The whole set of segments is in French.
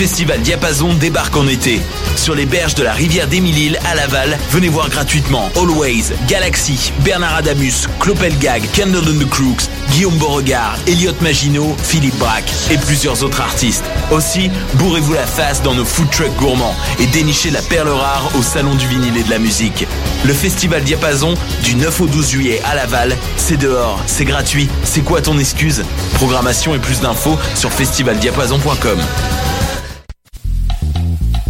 Festival Diapason débarque en été. Sur les berges de la rivière d'Émile à Laval, venez voir gratuitement Always, Galaxy, Bernard Adamus, Clopelgag, Candle and the Crooks, Guillaume Beauregard, Elliot Maginot, Philippe Braque et plusieurs autres artistes. Aussi, bourrez-vous la face dans nos food trucks gourmands et dénichez la perle rare au Salon du vinyle et de la musique. Le Festival Diapason, du 9 au 12 juillet à Laval, c'est dehors, c'est gratuit, c'est quoi ton excuse? Programmation et plus d'infos sur festivaldiapason.com.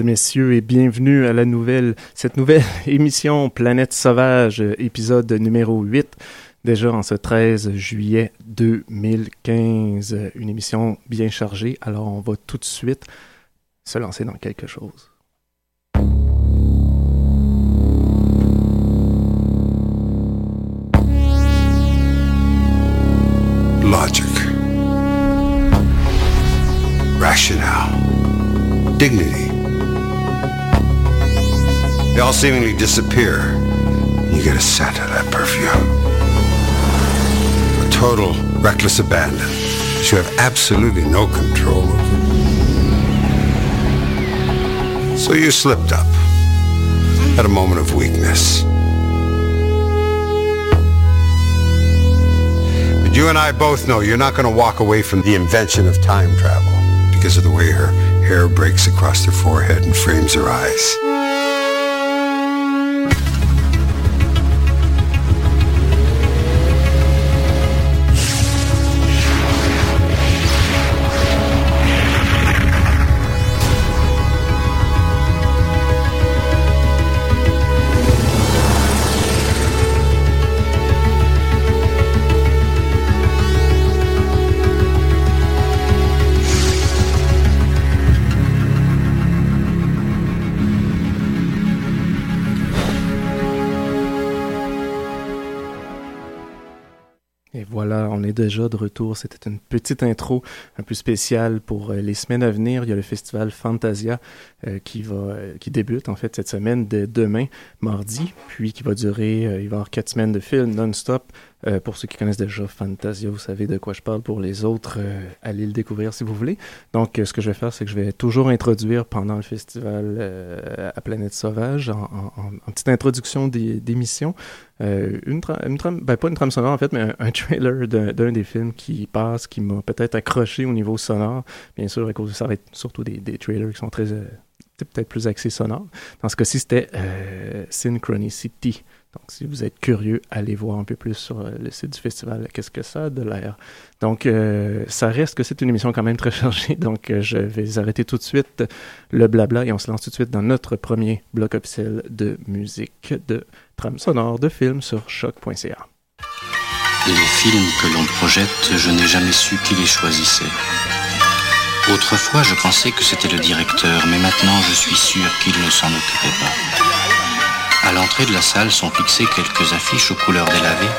Et messieurs et bienvenue à la nouvelle, cette nouvelle émission Planète Sauvage, épisode numéro 8, déjà en ce 13 juillet 2015. Une émission bien chargée, alors on va tout de suite se lancer dans quelque chose. Logic. Rationale. Dignity. They all seemingly disappear. And you get a scent of that perfume. A total reckless abandon that you have absolutely no control over. So you slipped up at a moment of weakness. But you and I both know you're not going to walk away from the invention of time travel because of the way her hair breaks across her forehead and frames her eyes. Déjà de retour. C'était une petite intro un peu spéciale pour euh, les semaines à venir. Il y a le festival Fantasia euh, qui va euh, débute en fait cette semaine de demain, mardi, puis qui va durer, il va y avoir quatre semaines de film non-stop. Euh, pour ceux qui connaissent déjà Fantasia, vous savez de quoi je parle. Pour les autres, euh, allez le découvrir si vous voulez. Donc, euh, ce que je vais faire, c'est que je vais toujours introduire pendant le festival à Planète Sauvage, en, petite introduction d'émission, une, une trame, ben pas une trame sonore en fait, mais un, trailer d'un des films qui passe, qui m'a peut-être accroché au niveau sonore. Bien sûr, à cause ça va être surtout des, trailers qui sont très, peut-être plus axé sonore. Dans ce cas-ci, c'était Synchronicity. Donc, si vous êtes curieux, allez voir un peu plus sur euh, le site du festival qu'est-ce que ça de l'air. Donc, euh, ça reste que c'est une émission quand même très chargée. Donc, euh, je vais arrêter tout de suite le blabla et on se lance tout de suite dans notre premier bloc officiel de musique de trame sonore de films sur choc.ca. Les films que l'on projette, je n'ai jamais su qui les choisissait. Autrefois, je pensais que c'était le directeur, mais maintenant, je suis sûr qu'il ne s'en occupait pas. À l'entrée de la salle sont fixées quelques affiches aux couleurs délavées,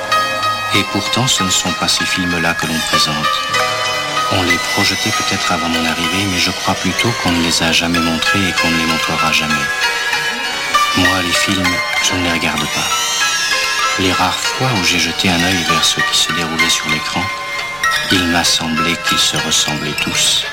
et pourtant ce ne sont pas ces films-là que l'on présente. On les projetait peut-être avant mon arrivée, mais je crois plutôt qu'on ne les a jamais montrés et qu'on ne les montrera jamais. Moi, les films, je ne les regarde pas. Les rares fois où j'ai jeté un œil vers ceux qui se déroulaient sur l'écran, il m'a semblé qu'ils se ressemblaient tous.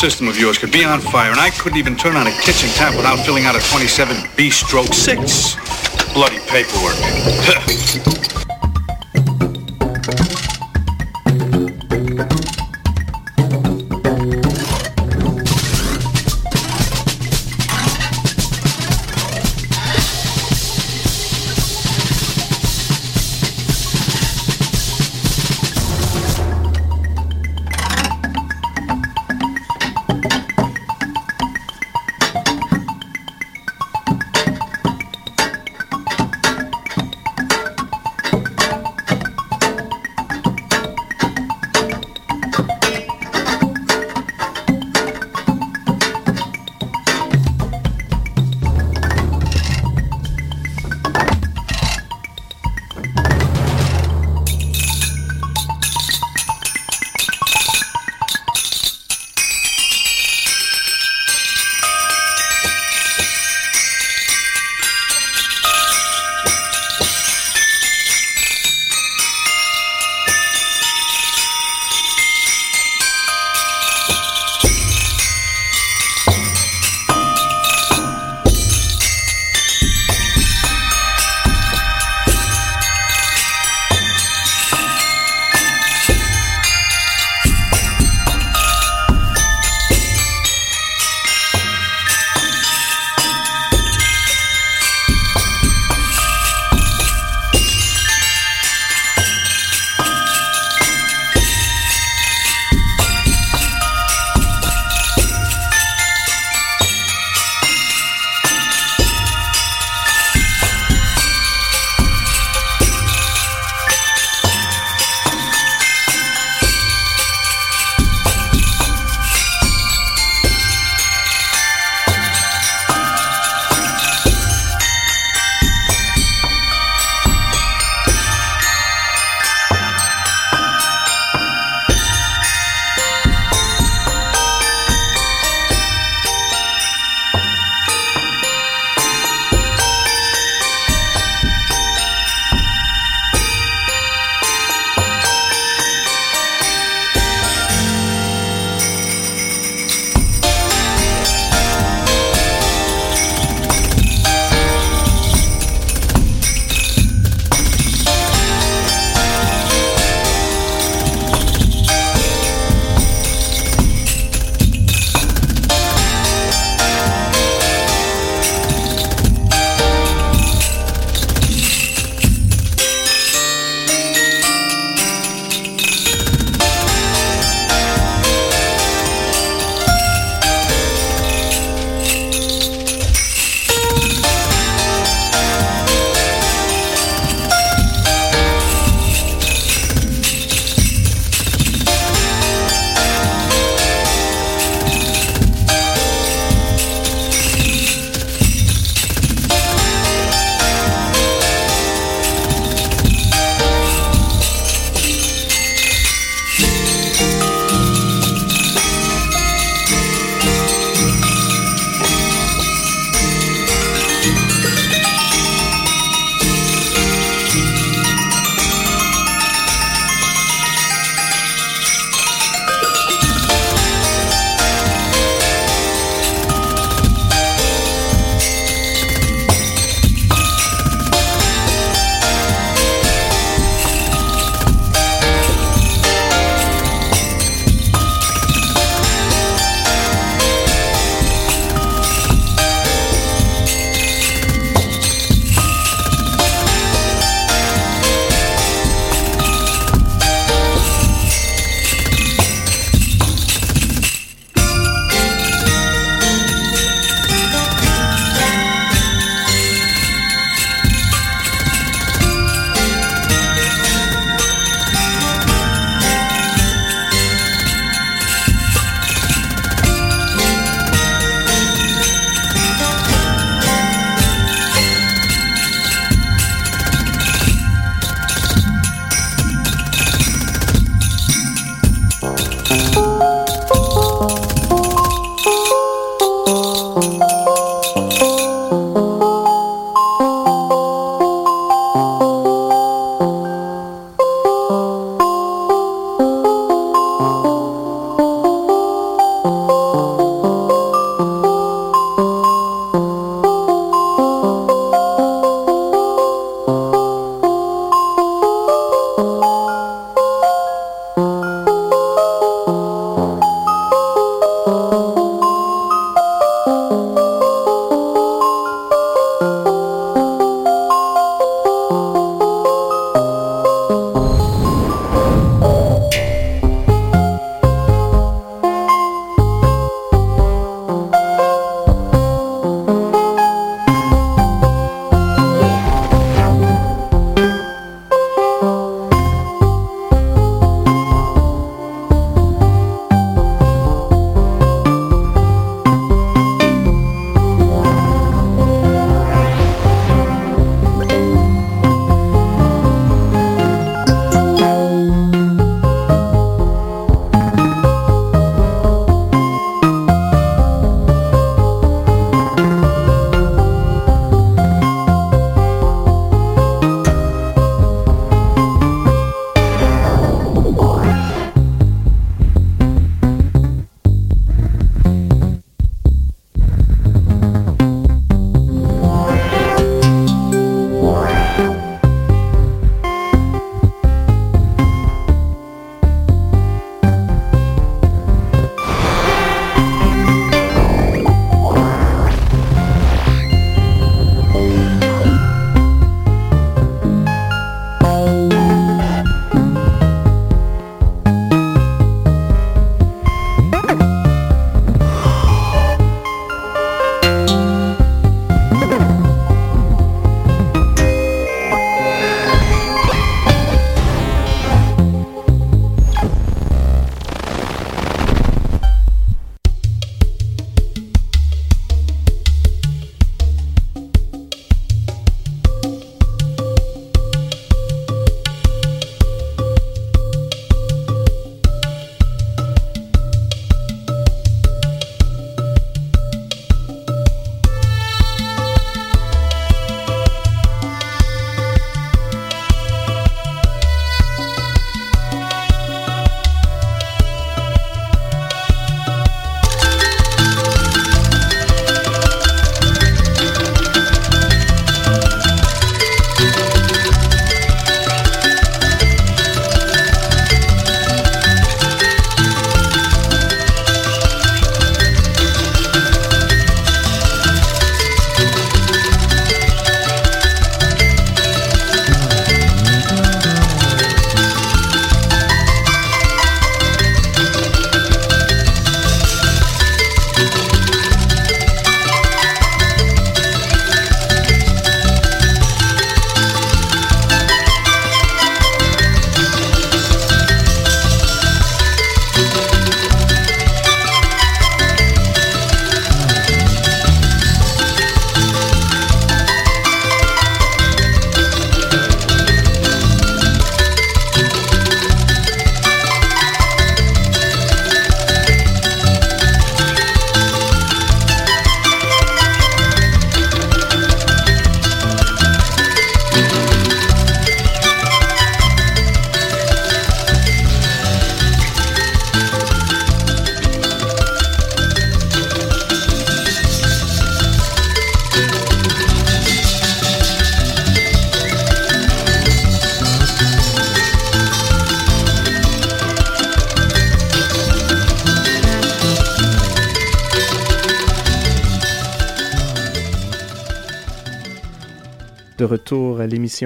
System of yours could be on fire, and I couldn't even turn on a kitchen tap without filling out a 27B stroke 6. Bloody paperwork.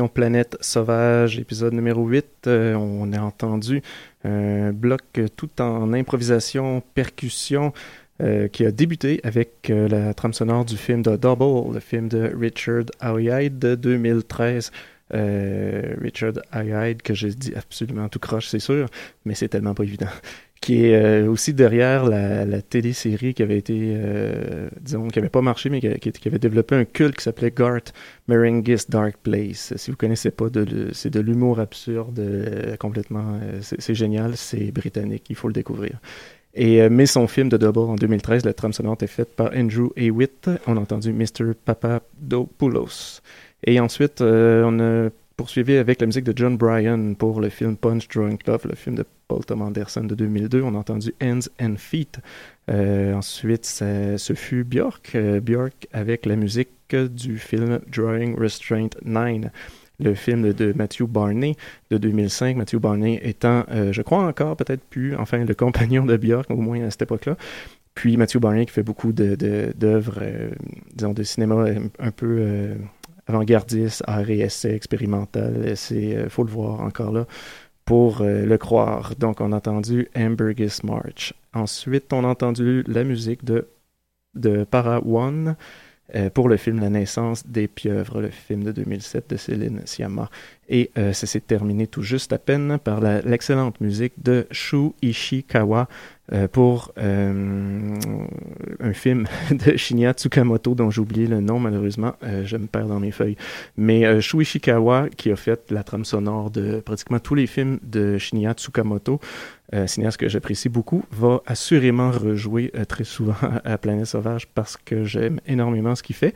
Planète Sauvage, épisode numéro 8. Euh, on a entendu un bloc tout en improvisation, percussion, euh, qui a débuté avec euh, la trame sonore du film de Double, le film de Richard Ayoade de 2013. Richard Ayoade, que j'ai dit absolument tout croche, c'est sûr, mais c'est tellement pas évident qui est euh, aussi derrière la, la télésérie qui avait été, euh, disons, qui avait pas marché, mais qui, avait développé un culte qui s'appelait Garth Marenghi's Dark Place. Si vous connaissez pas, c'est de l'humour absurde, euh, complètement, c'est génial, c'est britannique, il faut le découvrir. Et, mais son film de Double en 2013, la trame sonore est faite par Andrew Hewitt. On a entendu Mr. Papadopoulos. Et ensuite, on a poursuivi avec la musique de John Bryan pour le film Punch Drunk Love, le film de Paul Thomas Anderson de 2002. On a entendu Hands and Feet. Euh, ensuite, ce fut Björk, euh, Björk avec la musique du film Drawing Restraint 9 le film de Matthew Barney de 2005. Matthew Barney étant, euh, je crois encore, peut-être plus, enfin, le compagnon de Björk, au moins à cette époque-là. Puis Matthew Barney qui fait beaucoup d'œuvres, de, disons, de cinéma un, peu avant-gardiste, art et essai expérimental. C'est, faut le voir encore là pour euh, le croire. Donc, on a entendu Hamburgess March. Ensuite, on a entendu la musique de, de Para One euh, pour le film La naissance des pieuvres, le film de 2007 de Céline Sciamma. Et euh, ça s'est terminé tout juste à peine par l'excellente musique de Shu Ishikawa, euh, pour euh, un film de Shinya Tsukamoto dont j'ai oublié le nom malheureusement, euh, je me perds dans mes feuilles. Mais Shuishikawa qui a fait la trame sonore de pratiquement tous les films de Shinya Tsukamoto, cinéaste que j'apprécie beaucoup, va assurément rejouer très souvent à Planète Sauvage parce que j'aime énormément ce qu'il fait.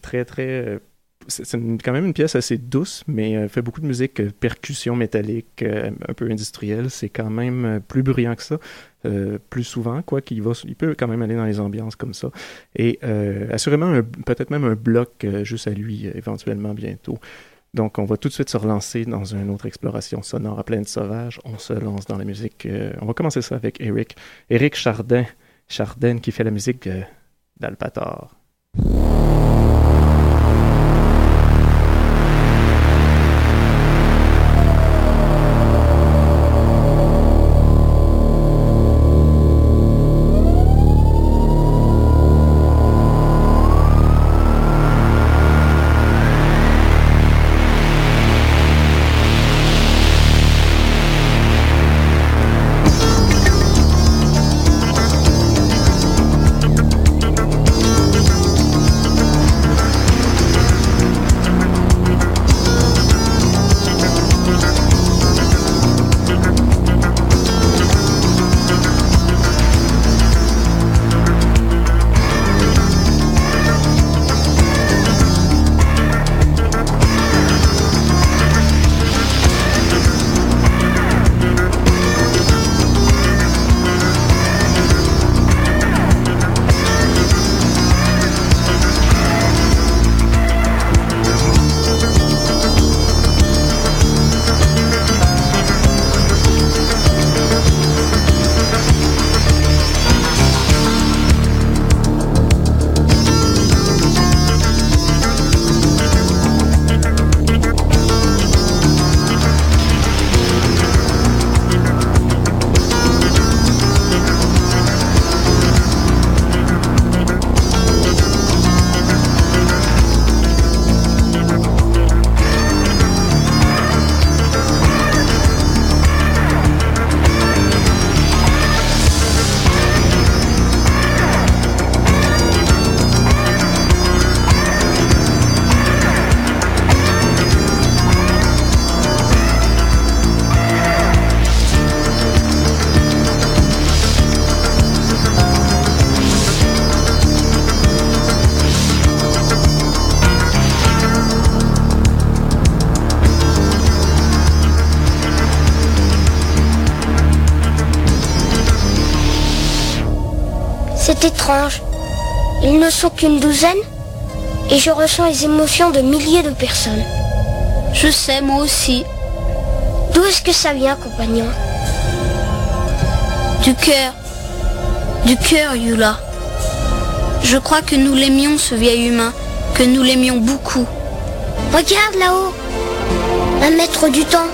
très très c'est quand même une pièce assez douce, mais euh, fait beaucoup de musique, euh, percussion métallique, euh, un peu industrielle. C'est quand même plus bruyant que ça, plus souvent, quoi qu'il va, il peut quand même aller dans les ambiances comme ça. Et assurément, peut-être même un bloc juste à lui, éventuellement bientôt. Donc, on va tout de suite se relancer dans une autre exploration sonore à pleine sauvage. On se lance dans la musique. on va commencer ça avec Eric. Eric Chardin, Chardin qui fait la musique d'Alpator. Étrange. Ils ne sont qu'une douzaine et je ressens les émotions de milliers de personnes. Je sais, moi aussi. D'où est-ce que ça vient, compagnon? Du cœur. Du cœur, Yula. Je crois que nous l'aimions, ce vieil humain, que nous l'aimions beaucoup. Regarde là-haut. Un maître du temps.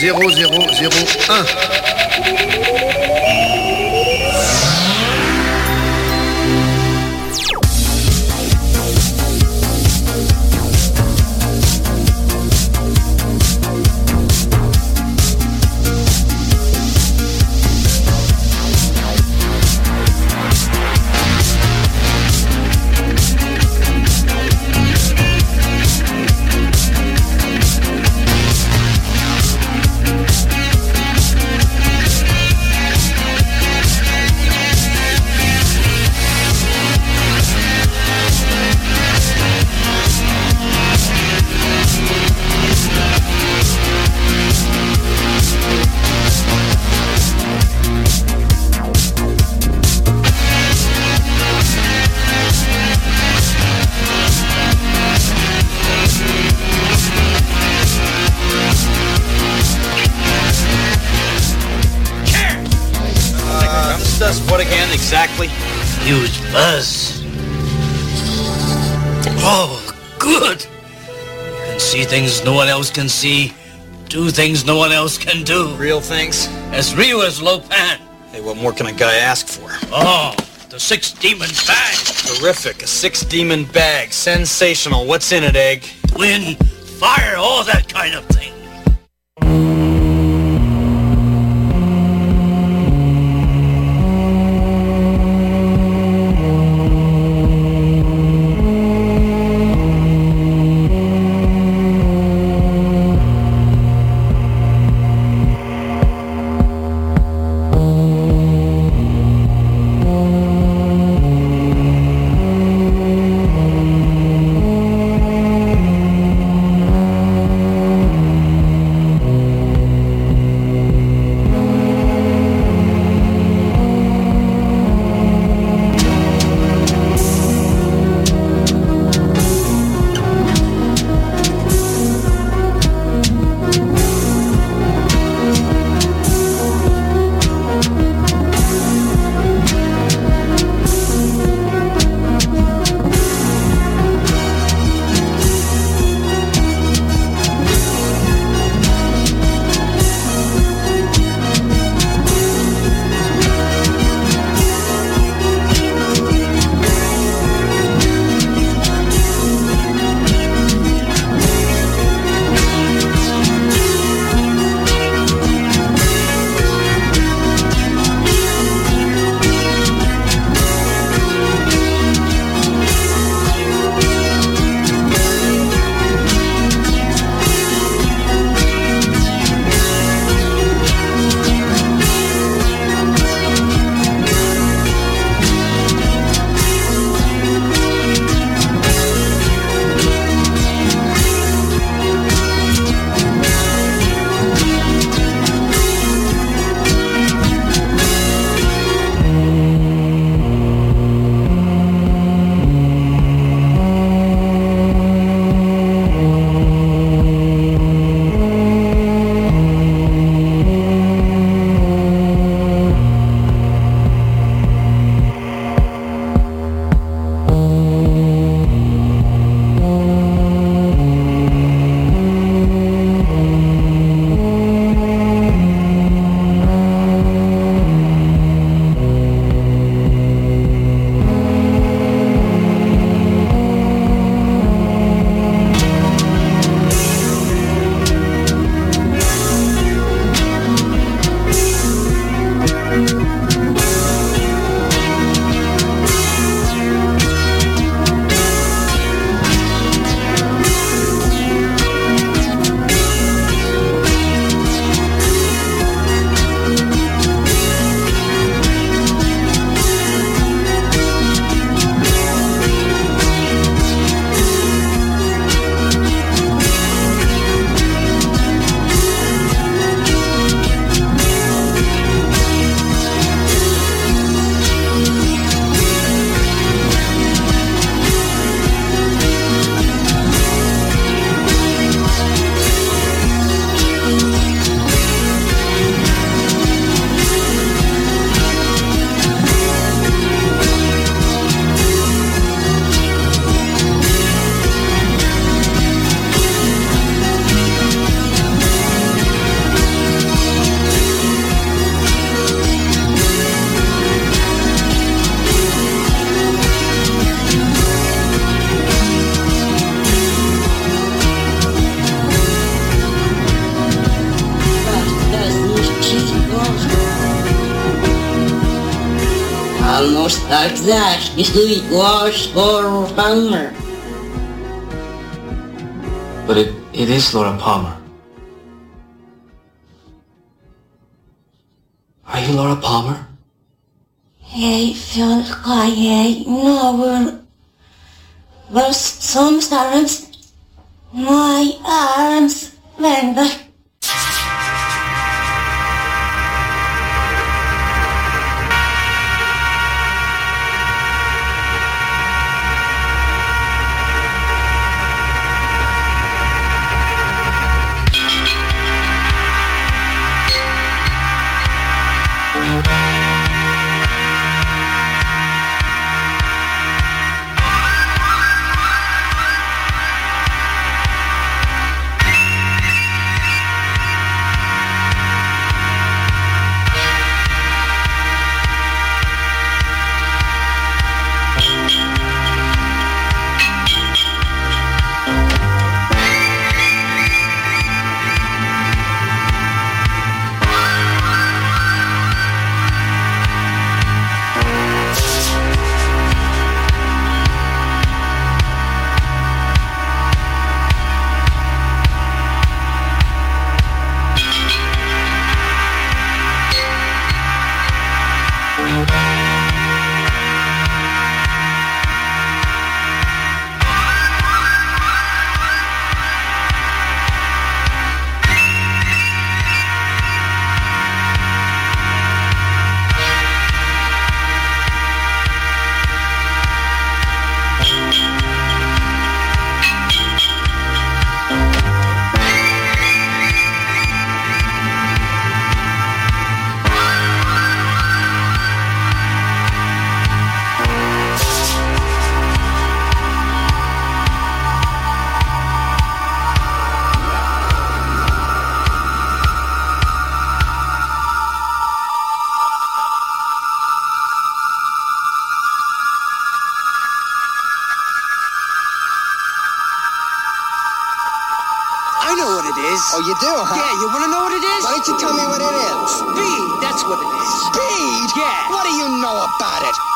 X0001. Can see. Do things no one else can do. Real things? As real as Lopan. Hey, what more can a guy ask for? Oh, the six demon bag. Terrific. A six demon bag. Sensational. What's in it, Egg? Wind, fire, all that kind of thing. Like that, you see, was Laura Palmer. But it, it is Laura Palmer. Are you Laura Palmer? I felt like I know but sometimes my arms bend. I Oh, you do, huh? Yeah, you want to know what it is? Why don't you tell me what it is? Speed, that's what it is. Speed? Yeah. What do you know about it?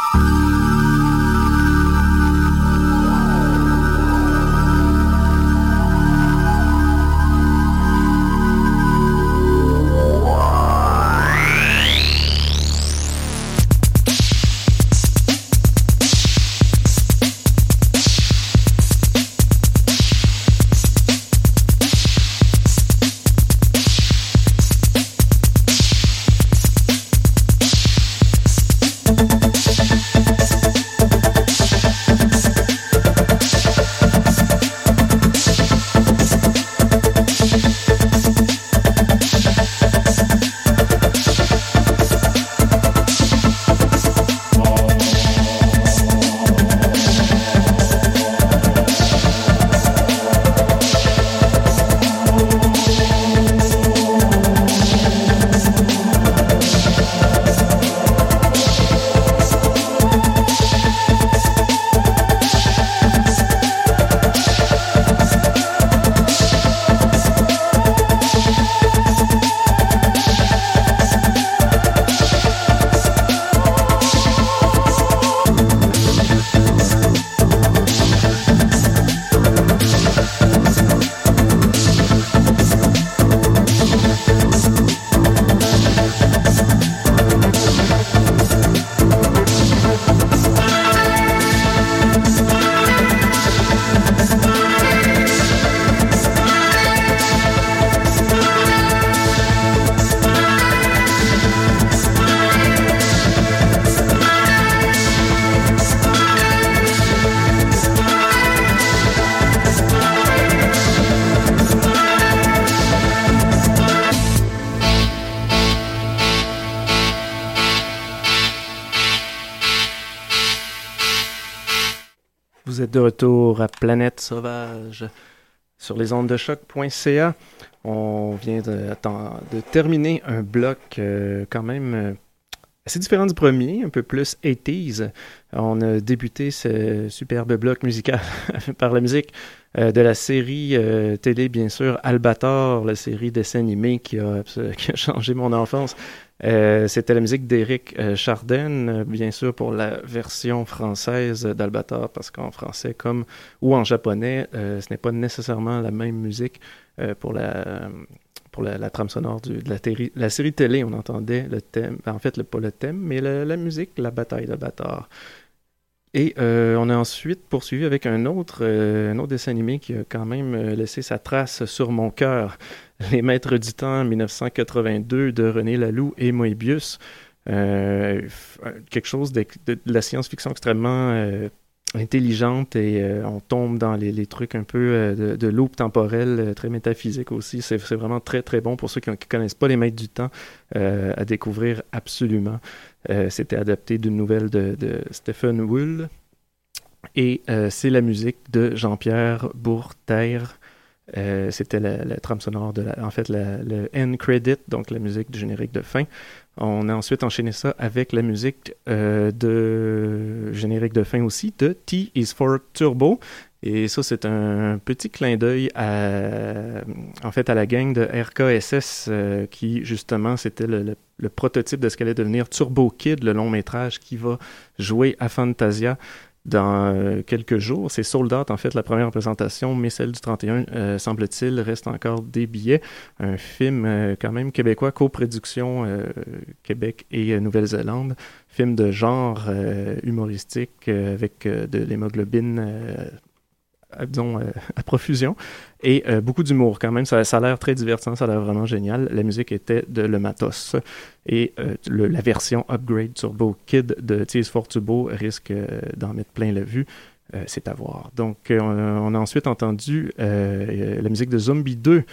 De retour à Planète Sauvage sur les de choc.ca. On vient de, terminer un bloc euh, quand même euh, assez différent du premier, un peu plus 80s. On a débuté ce superbe bloc musical par la musique euh, de la série télé, bien sûr, Albator, la série dessin animé qui a changé mon enfance. Euh, C'était la musique d'Éric euh, Chardin, bien sûr, pour la version française d'Albator, parce qu'en français comme ou en japonais, ce n'est pas nécessairement la même musique pour la pour la, la, trame sonore du, de la, la, série télé, on entendait le thème, en fait, pas le thème, mais le, la musique, la bataille Bâtard. Et euh, on a ensuite poursuivi avec un autre, euh, un autre dessin animé qui a quand même euh, laissé sa trace sur mon cœur. Les Maîtres du Temps, 1982, de René Laloux et Moebius. Euh, quelque chose de, la science-fiction extrêmement intelligente et euh, on tombe dans les, trucs un peu euh, de, de temporelle, euh, très métaphysique aussi. C'est vraiment très très bon pour ceux qui ne connaissent pas les maîtres du temps à découvrir absolument. C'était adapté d'une nouvelle de, Stephen Wool et c'est la musique de Jean-Pierre Bourterre. C'était la, la, trame sonore de la, en fait le end credit, donc la musique du générique de fin. On a ensuite enchaîné ça avec la musique euh, de générique de fin aussi de T is for Turbo. Et ça, c'est un petit clin d'œil à, en fait, à la gang de RKSS euh, qui, justement, c'était le, prototype de ce qu'allait devenir Turbo Kid, le long métrage qui va jouer à Fantasia dans euh, quelques jours. C'est sold out, en fait, la première représentation, mais celle du 31, euh, semble-t-il, reste encore des billets. Un film quand même québécois, coproduction Québec et Nouvelle-Zélande. Film de genre humoristique avec de l'hémoglobine disons, euh, à profusion, et euh, beaucoup d'humour quand même. Ça, a l'air très divertissant, ça a l'air vraiment génial. La musique était de Le Matos. Et euh, la version Upgrade Turbo Kid de Tears for Turbo risque d'en mettre plein la vue. C'est à voir. Donc, on, on, a ensuite entendu la musique de Zombie 2,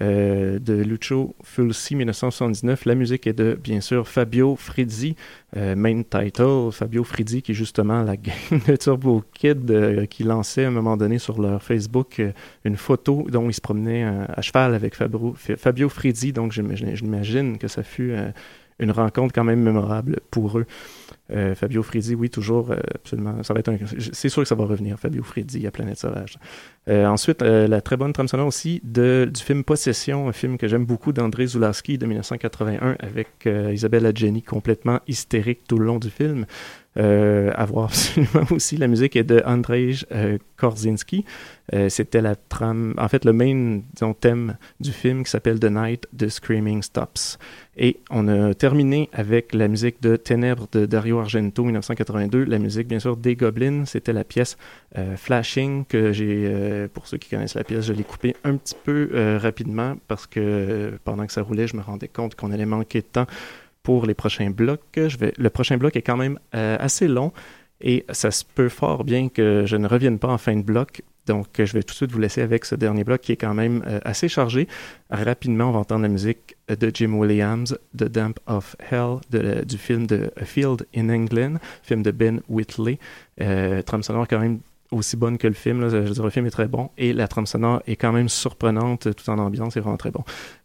euh, de Lucio Fulci 1979. La musique est de, bien sûr, Fabio Frizzi, euh, main title. Fabio Frizzi, qui est justement la gang de Turbo Kid, euh, qui lançait à un moment donné sur leur Facebook une photo dont ils se promenaient à cheval avec Fabio, Fabio Frizzi. Donc, j'imagine que ça fut une rencontre quand même mémorable pour eux. Euh, Fabio Frizzi, oui, toujours, euh, absolument. Ça va être un... C'est sûr que ça va revenir, Fabio Frizzi à Planète Sauvage. Euh, ensuite, la très bonne trame sonore aussi de, du film Possession, un film que j'aime beaucoup d'André Zulawski de 1981 avec Isabelle Adjani complètement hystérique tout le long du film. Euh, à voir absolument aussi. La musique est de Andrzej euh, Korzinski. Euh, C'était la trame, en fait, le main disons, thème du film qui s'appelle The Night The Screaming Stops. Et on a terminé avec la musique de Ténèbres de Dario Argento 1982. La musique, bien sûr, des Goblins. C'était la pièce euh, Flashing que j'ai, euh, pour ceux qui connaissent la pièce, je l'ai coupée un petit peu euh, rapidement parce que pendant que ça roulait, je me rendais compte qu'on allait manquer de temps pour les prochains blocs. Le prochain bloc est quand même euh, assez long et ça se peut fort bien que je ne revienne pas en fin de bloc. Donc, je vais tout de suite vous laisser avec ce dernier bloc qui est quand même euh, assez chargé. Rapidement, on va entendre la musique de Jim Williams, The Damp of Hell, du film de A Field in England, film de Ben Whitley. Euh, sonore quand même aussi bonne que le film. Là. Je veux dire, le film est très bon et la trame sonore est quand même surprenante tout en ambiance. C'est vraiment très bon.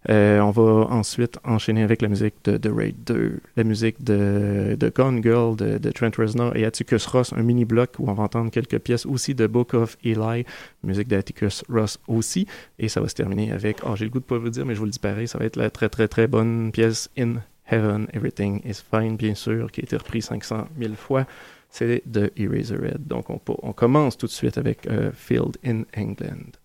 Euh, on va ensuite enchaîner avec la musique de The Raid 2, la musique de, Gone Girl de, de Trent Reznor et Atticus Ross, un mini-bloc où on va entendre quelques pièces aussi de Book of Eli, musique d'Atticus Ross aussi. Et ça va se terminer avec, oh j'ai le goût de pas vous dire, mais je vous le dis pareil, ça va être la très très très bonne pièce In Heaven, Everything is Fine, bien sûr, qui a été repris 500 000 fois c'est de Eraserhead. Donc on, on, commence tout de suite avec euh, Field in England.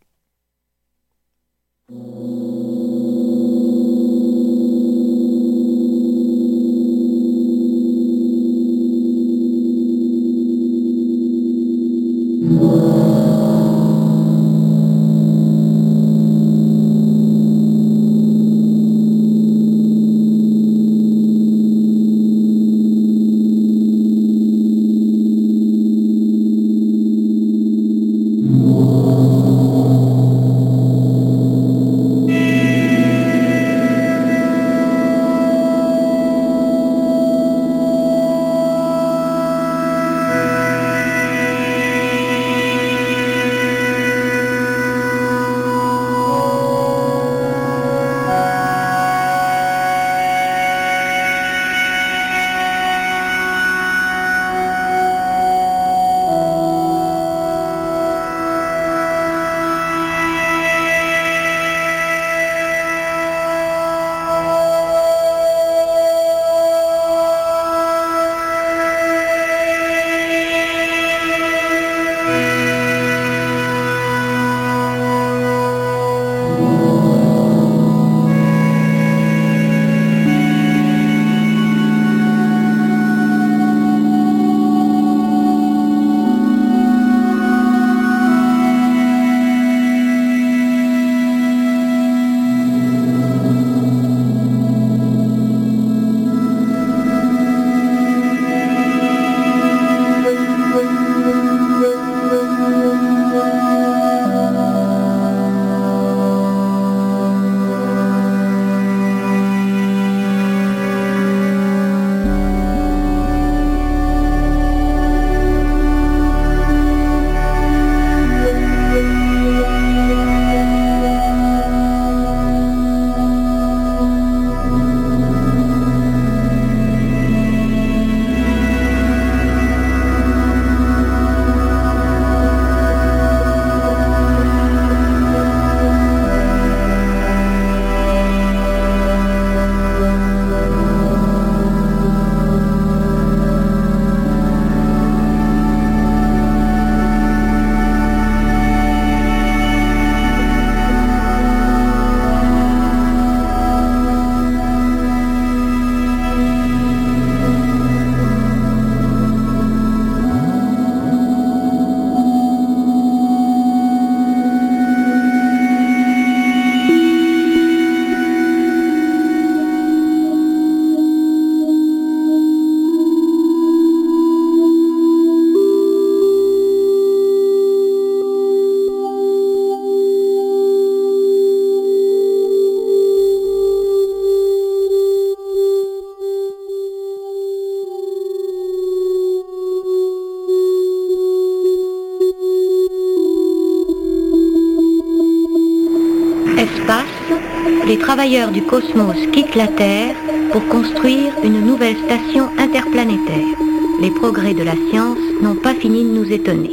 Travailleurs du cosmos quittent la Terre pour construire une nouvelle station interplanétaire. Les progrès de la science n'ont pas fini de nous étonner.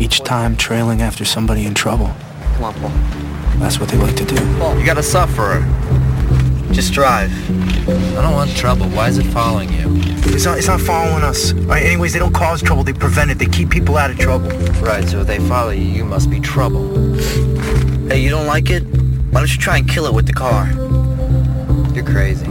Each time trailing after somebody in trouble. Come on, Paul. That's what they like to do. Paul, You gotta suffer. Just drive. I don't want trouble. Why is it following you? It's not, it's not following us. All right, anyways, they don't cause trouble. They prevent it. They keep people out of trouble. Right, so if they follow you, you must be trouble. Hey, you don't like it? Why don't you try and kill it with the car? You're crazy.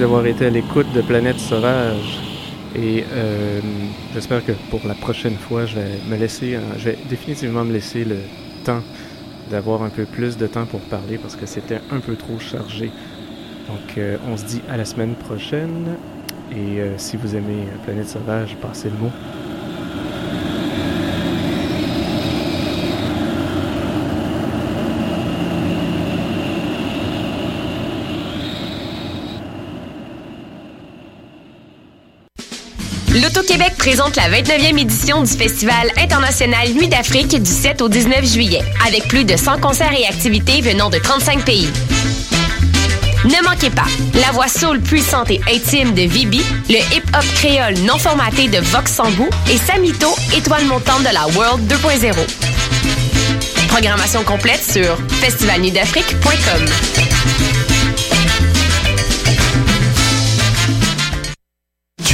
D'avoir été à l'écoute de Planète Sauvage. Et euh, j'espère que pour la prochaine fois, je vais me laisser, je vais définitivement me laisser le temps d'avoir un peu plus de temps pour parler parce que c'était un peu trop chargé. Donc, euh, on se dit à la semaine prochaine. Et euh, si vous aimez Planète Sauvage, passez le mot. L'Auto-Québec présente la 29e édition du Festival international Nuit d'Afrique du 7 au 19 juillet, avec plus de 100 concerts et activités venant de 35 pays. Ne manquez pas la voix soul puissante et intime de Vibi, le hip-hop créole non formaté de Vox Sambou et Samito, étoile montante de la World 2.0. Programmation complète sur festivalnuitdafrique.com.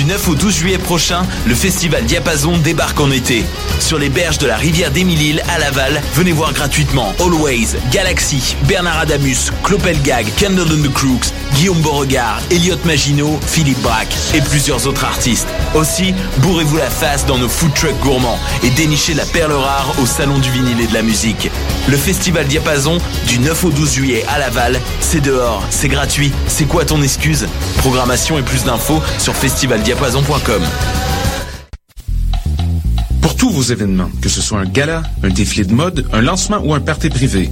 9 au 12 juillet prochain, le festival Diapason débarque en été. Sur les berges de la rivière d'Émile-Île à Laval, venez voir gratuitement Always, Galaxy, Bernard Adamus, Clopelgag, Candle and the Crooks, Guillaume Beauregard, Elliot Maginot, Philippe Braque et plusieurs autres artistes. Aussi, bourrez-vous la face dans nos food trucks gourmands et dénichez la perle rare au Salon du vinyle et de la musique. Le festival Diapason, du 9 au 12 juillet à Laval, c'est dehors, c'est gratuit, c'est quoi ton excuse? Programmation et plus d'infos sur festivaldiapason.com. Pour tous vos événements, que ce soit un gala, un défilé de mode, un lancement ou un party privé,